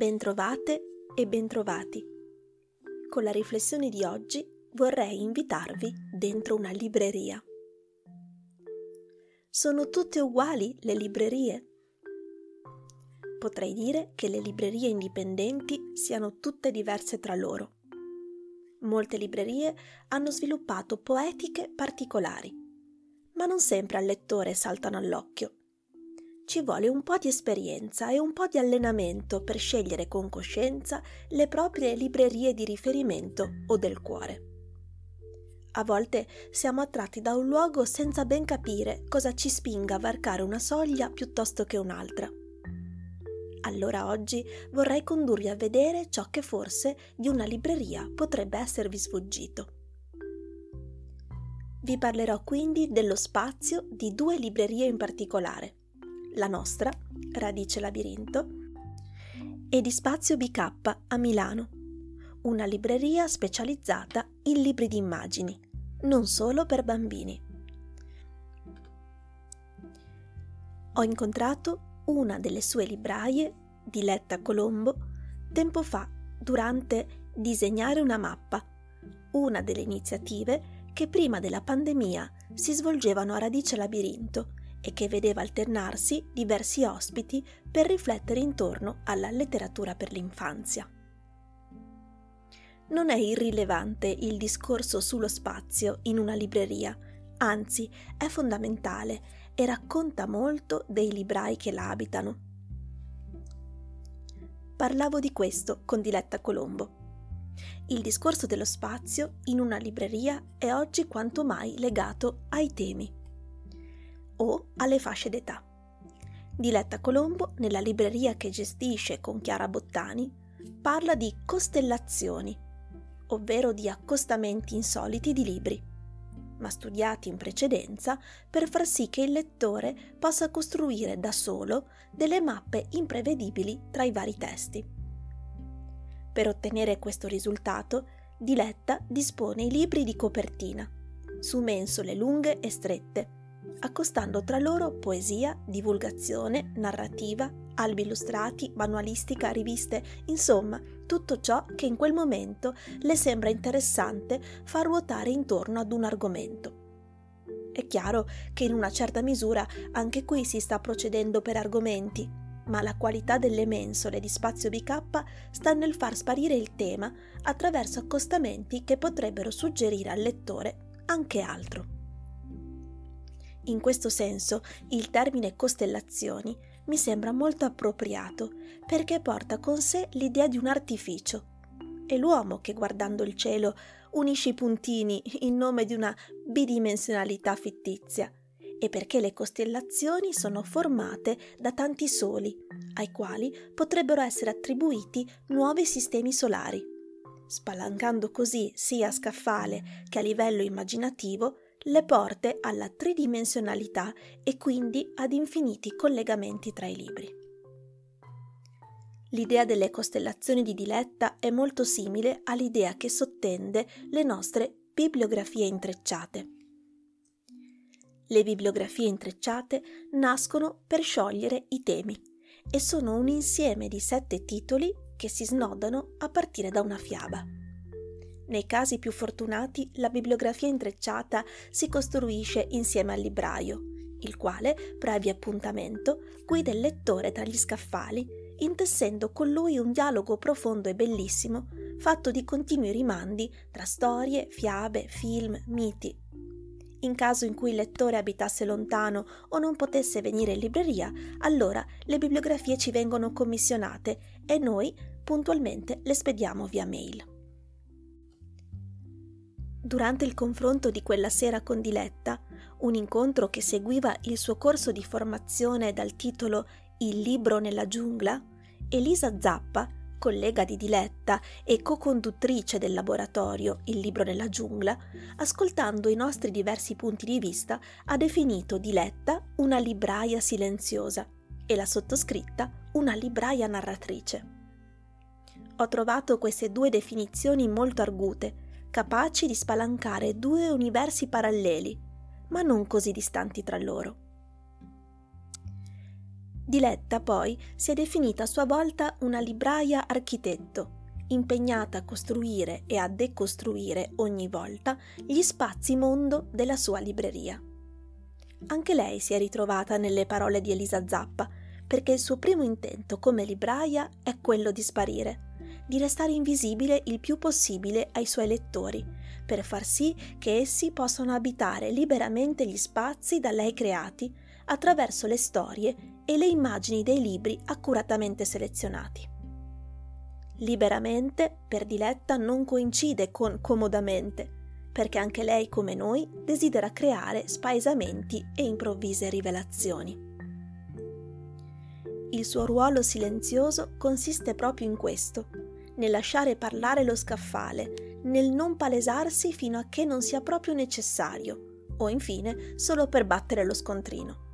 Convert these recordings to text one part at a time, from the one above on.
Bentrovate e bentrovati. Con la riflessione di oggi vorrei invitarvi dentro una libreria. Sono tutte uguali le librerie? Potrei dire che le librerie indipendenti siano tutte diverse tra loro. Molte librerie hanno sviluppato poetiche particolari, ma non sempre al lettore saltano all'occhio ci vuole un po' di esperienza e un po' di allenamento per scegliere con coscienza le proprie librerie di riferimento o del cuore. A volte siamo attratti da un luogo senza ben capire cosa ci spinga a varcare una soglia piuttosto che un'altra. Allora oggi vorrei condurvi a vedere ciò che forse di una libreria potrebbe esservi sfuggito. Vi parlerò quindi dello spazio di due librerie in particolare, la nostra, Radice Labirinto, e di Spazio BK a Milano, una libreria specializzata in libri di immagini, non solo per bambini. Ho incontrato una delle sue libraie, Diletta Colombo, tempo fa durante Disegnare una mappa, una delle iniziative che prima della pandemia si svolgevano a Radice Labirinto e che vedeva alternarsi diversi ospiti per riflettere intorno alla letteratura per l'infanzia. Non è irrilevante il discorso sullo spazio in una libreria, anzi è fondamentale e racconta molto dei librai che la abitano. Parlavo di questo con Diletta Colombo. Il discorso dello spazio in una libreria è oggi quanto mai legato ai temi o alle fasce d'età. Diletta Colombo, nella libreria che gestisce con Chiara Bottani, parla di costellazioni, ovvero di accostamenti insoliti di libri, ma studiati in precedenza per far sì che il lettore possa costruire da solo delle mappe imprevedibili tra i vari testi. Per ottenere questo risultato, Diletta dispone i libri di copertina, su mensole lunghe e strette, accostando tra loro poesia, divulgazione, narrativa, albi illustrati, manualistica, riviste, insomma, tutto ciò che in quel momento le sembra interessante far ruotare intorno ad un argomento. È chiaro che in una certa misura anche qui si sta procedendo per argomenti, ma la qualità delle mensole di spazio BK sta nel far sparire il tema attraverso accostamenti che potrebbero suggerire al lettore anche altro. In questo senso, il termine costellazioni mi sembra molto appropriato perché porta con sé l'idea di un artificio. È l'uomo che guardando il cielo unisce i puntini in nome di una bidimensionalità fittizia e perché le costellazioni sono formate da tanti soli, ai quali potrebbero essere attribuiti nuovi sistemi solari, spalancando così sia a scaffale che a livello immaginativo le porte alla tridimensionalità e quindi ad infiniti collegamenti tra i libri. L'idea delle costellazioni di Diletta è molto simile all'idea che sottende le nostre bibliografie intrecciate. Le bibliografie intrecciate nascono per sciogliere i temi e sono un insieme di sette titoli che si snodano a partire da una fiaba. Nei casi più fortunati la bibliografia intrecciata si costruisce insieme al libraio, il quale, previo appuntamento, guida il lettore tra gli scaffali, intessendo con lui un dialogo profondo e bellissimo, fatto di continui rimandi tra storie, fiabe, film, miti. In caso in cui il lettore abitasse lontano o non potesse venire in libreria, allora le bibliografie ci vengono commissionate e noi puntualmente le spediamo via mail. Durante il confronto di quella sera con Diletta, un incontro che seguiva il suo corso di formazione dal titolo Il libro nella giungla, Elisa Zappa, collega di Diletta e co-conduttrice del laboratorio Il libro nella giungla, ascoltando i nostri diversi punti di vista, ha definito Diletta una libraia silenziosa e la sottoscritta una libraia narratrice. Ho trovato queste due definizioni molto argute capaci di spalancare due universi paralleli, ma non così distanti tra loro. Diletta poi si è definita a sua volta una libraia architetto, impegnata a costruire e a decostruire ogni volta gli spazi mondo della sua libreria. Anche lei si è ritrovata nelle parole di Elisa Zappa, perché il suo primo intento come libraia è quello di sparire, di restare invisibile il più possibile ai suoi lettori, per far sì che essi possano abitare liberamente gli spazi da lei creati attraverso le storie e le immagini dei libri accuratamente selezionati. Liberamente, per Diletta, non coincide con comodamente, perché anche lei, come noi, desidera creare spaesamenti e improvvise rivelazioni. Il suo ruolo silenzioso consiste proprio in questo, nel lasciare parlare lo scaffale, nel non palesarsi fino a che non sia proprio necessario, o infine solo per battere lo scontrino.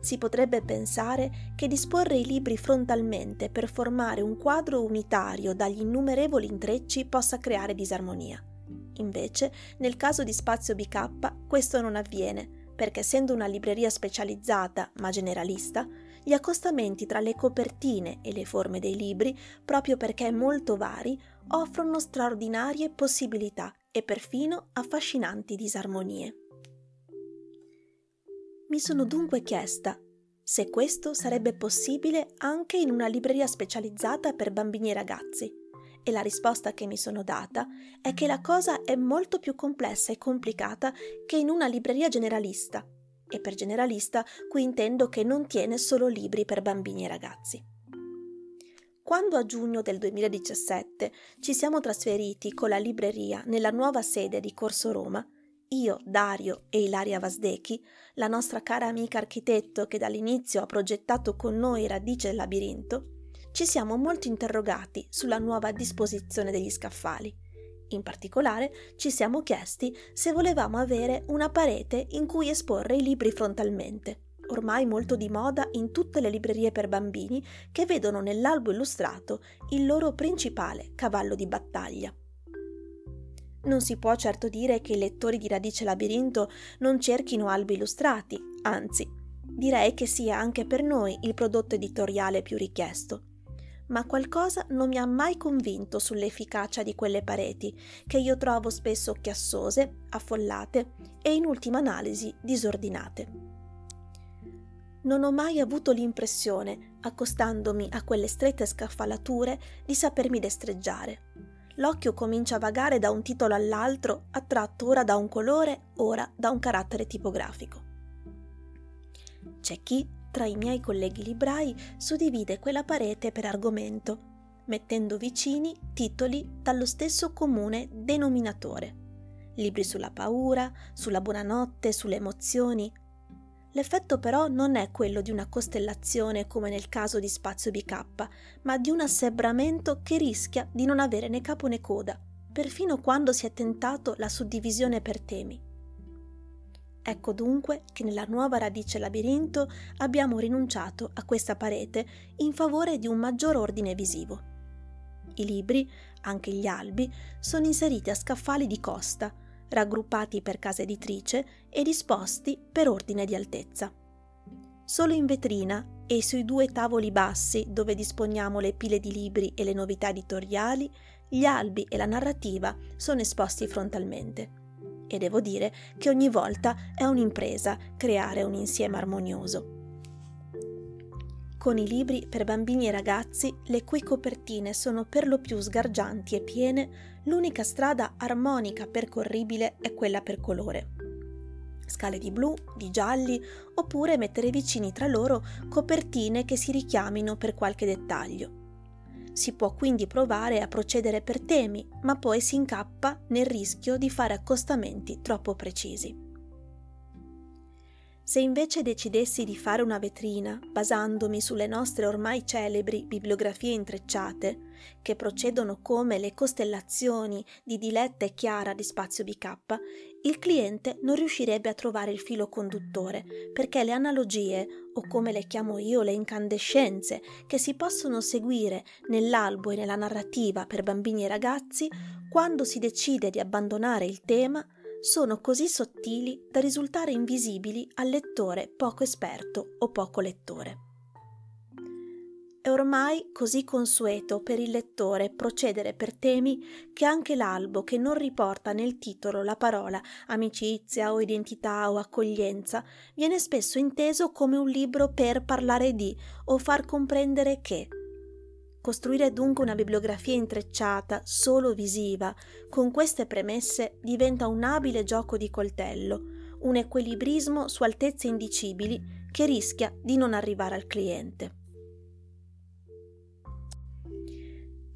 Si potrebbe pensare che disporre i libri frontalmente per formare un quadro unitario dagli innumerevoli intrecci possa creare disarmonia. Invece, nel caso di Spazio BK, questo non avviene, perché essendo una libreria specializzata ma generalista, gli accostamenti tra le copertine e le forme dei libri, proprio perché molto vari, offrono straordinarie possibilità e perfino affascinanti disarmonie. Mi sono dunque chiesta se questo sarebbe possibile anche in una libreria specializzata per bambini e ragazzi, e la risposta che mi sono data è che la cosa è molto più complessa e complicata che in una libreria generalista, e per generalista qui intendo che non tiene solo libri per bambini e ragazzi. Quando a giugno del 2017 ci siamo trasferiti con la libreria nella nuova sede di Corso Roma, io, Dario e Ilaria Vasdechi, la nostra cara amica architetto che dall'inizio ha progettato con noi Radice del labirinto, ci siamo molto interrogati sulla nuova disposizione degli scaffali in particolare ci siamo chiesti se volevamo avere una parete in cui esporre i libri frontalmente, ormai molto di moda in tutte le librerie per bambini che vedono nell'albo illustrato il loro principale cavallo di battaglia. Non si può certo dire che i lettori di Radice Labirinto non cerchino albi illustrati, anzi, direi che sia anche per noi il prodotto editoriale più richiesto ma qualcosa non mi ha mai convinto sull'efficacia di quelle pareti, che io trovo spesso chiassose, affollate e in ultima analisi disordinate. Non ho mai avuto l'impressione, accostandomi a quelle strette scaffalature, di sapermi destreggiare. L'occhio comincia a vagare da un titolo all'altro, attratto ora da un colore, ora da un carattere tipografico. C'è chi tra i miei colleghi librai suddivide quella parete per argomento, mettendo vicini titoli dallo stesso comune denominatore. Libri sulla paura, sulla buonanotte, sulle emozioni. L'effetto però non è quello di una costellazione come nel caso di Spazio BK, ma di un assembramento che rischia di non avere né capo né coda, perfino quando si è tentato la suddivisione per temi. Ecco dunque che nella nuova radice labirinto abbiamo rinunciato a questa parete in favore di un maggior ordine visivo. I libri, anche gli albi, sono inseriti a scaffali di costa, raggruppati per casa editrice e disposti per ordine di altezza. Solo in vetrina e sui due tavoli bassi dove disponiamo le pile di libri e le novità editoriali, gli albi e la narrativa sono esposti frontalmente e devo dire che ogni volta è un'impresa creare un insieme armonioso. Con i libri per bambini e ragazzi, le cui copertine sono per lo più sgargianti e piene, l'unica strada armonica percorribile è quella per colore. Scale di blu, di gialli, oppure mettere vicini tra loro copertine che si richiamino per qualche dettaglio. Si può quindi provare a procedere per temi, ma poi si incappa nel rischio di fare accostamenti troppo precisi. Se invece decidessi di fare una vetrina basandomi sulle nostre ormai celebri bibliografie intrecciate, che procedono come le costellazioni di Diletta e Chiara di Spazio BK, il cliente non riuscirebbe a trovare il filo conduttore, perché le analogie, o come le chiamo io le incandescenze, che si possono seguire nell'albo e nella narrativa per bambini e ragazzi, quando si decide di abbandonare il tema, sono così sottili da risultare invisibili al lettore poco esperto o poco lettore. È ormai così consueto per il lettore procedere per temi che anche l'albo che non riporta nel titolo la parola amicizia o identità o accoglienza viene spesso inteso come un libro per parlare di o far comprendere che. Costruire dunque una bibliografia intrecciata, solo visiva, con queste premesse diventa un abile gioco di coltello, un equilibrismo su altezze indicibili che rischia di non arrivare al cliente.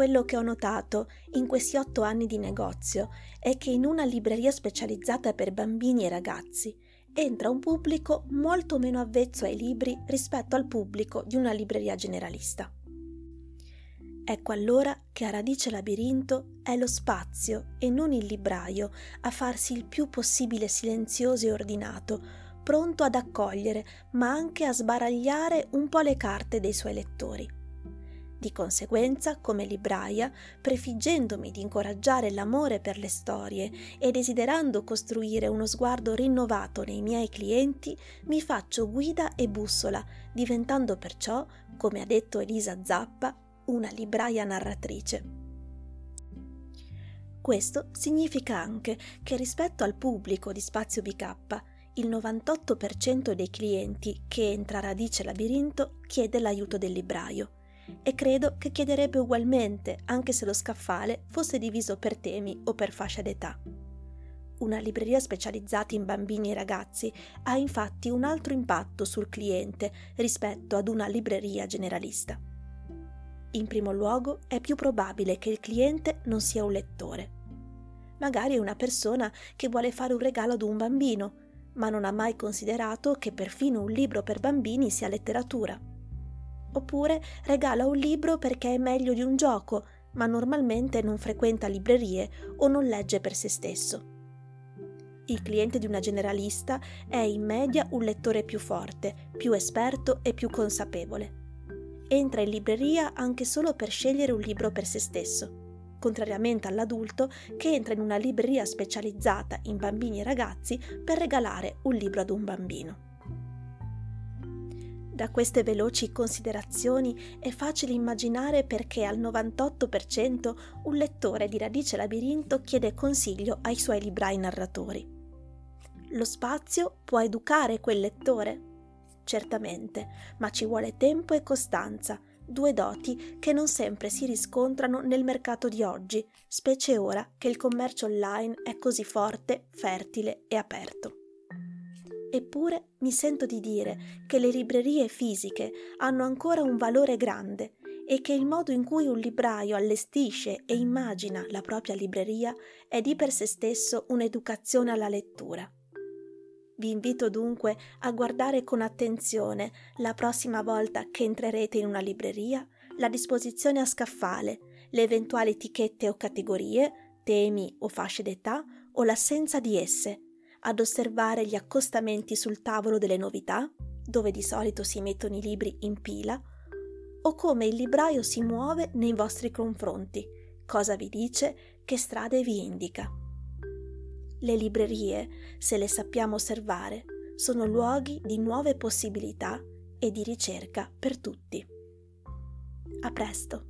Quello che ho notato in questi otto anni di negozio è che in una libreria specializzata per bambini e ragazzi entra un pubblico molto meno avvezzo ai libri rispetto al pubblico di una libreria generalista. Ecco allora che a Radice Labirinto è lo spazio e non il libraio a farsi il più possibile silenzioso e ordinato, pronto ad accogliere, ma anche a sbaragliare un po' le carte dei suoi lettori. Di conseguenza, come libraia, prefiggendomi di incoraggiare l'amore per le storie e desiderando costruire uno sguardo rinnovato nei miei clienti, mi faccio guida e bussola, diventando perciò, come ha detto Elisa Zappa, una libraia narratrice. Questo significa anche che rispetto al pubblico di Spazio BK, il 98% dei clienti che entra a Radice Labirinto chiede l'aiuto del libraio e credo che chiederebbe ugualmente anche se lo scaffale fosse diviso per temi o per fascia d'età. Una libreria specializzata in bambini e ragazzi ha infatti un altro impatto sul cliente rispetto ad una libreria generalista. In primo luogo è più probabile che il cliente non sia un lettore. Magari è una persona che vuole fare un regalo ad un bambino, ma non ha mai considerato che perfino un libro per bambini sia letteratura oppure regala un libro perché è meglio di un gioco, ma normalmente non frequenta librerie o non legge per se stesso. Il cliente di una generalista è in media un lettore più forte, più esperto e più consapevole. Entra in libreria anche solo per scegliere un libro per se stesso, contrariamente all'adulto che entra in una libreria specializzata in bambini e ragazzi per regalare un libro ad un bambino. Da queste veloci considerazioni è facile immaginare perché al 98% un lettore di Radice Labirinto chiede consiglio ai suoi librai narratori. Lo spazio può educare quel lettore? Certamente, ma ci vuole tempo e costanza, due doti che non sempre si riscontrano nel mercato di oggi, specie ora che il commercio online è così forte, fertile e aperto. Eppure mi sento di dire che le librerie fisiche hanno ancora un valore grande e che il modo in cui un libraio allestisce e immagina la propria libreria è di per sé stesso un'educazione alla lettura. Vi invito dunque a guardare con attenzione la prossima volta che entrerete in una libreria la disposizione a scaffale, le eventuali etichette o categorie, temi o fasce d'età o l'assenza di esse ad osservare gli accostamenti sul tavolo delle novità, dove di solito si mettono i libri in pila, o come il libraio si muove nei vostri confronti, cosa vi dice, che strade vi indica. Le librerie, se le sappiamo osservare, sono luoghi di nuove possibilità e di ricerca per tutti. A presto!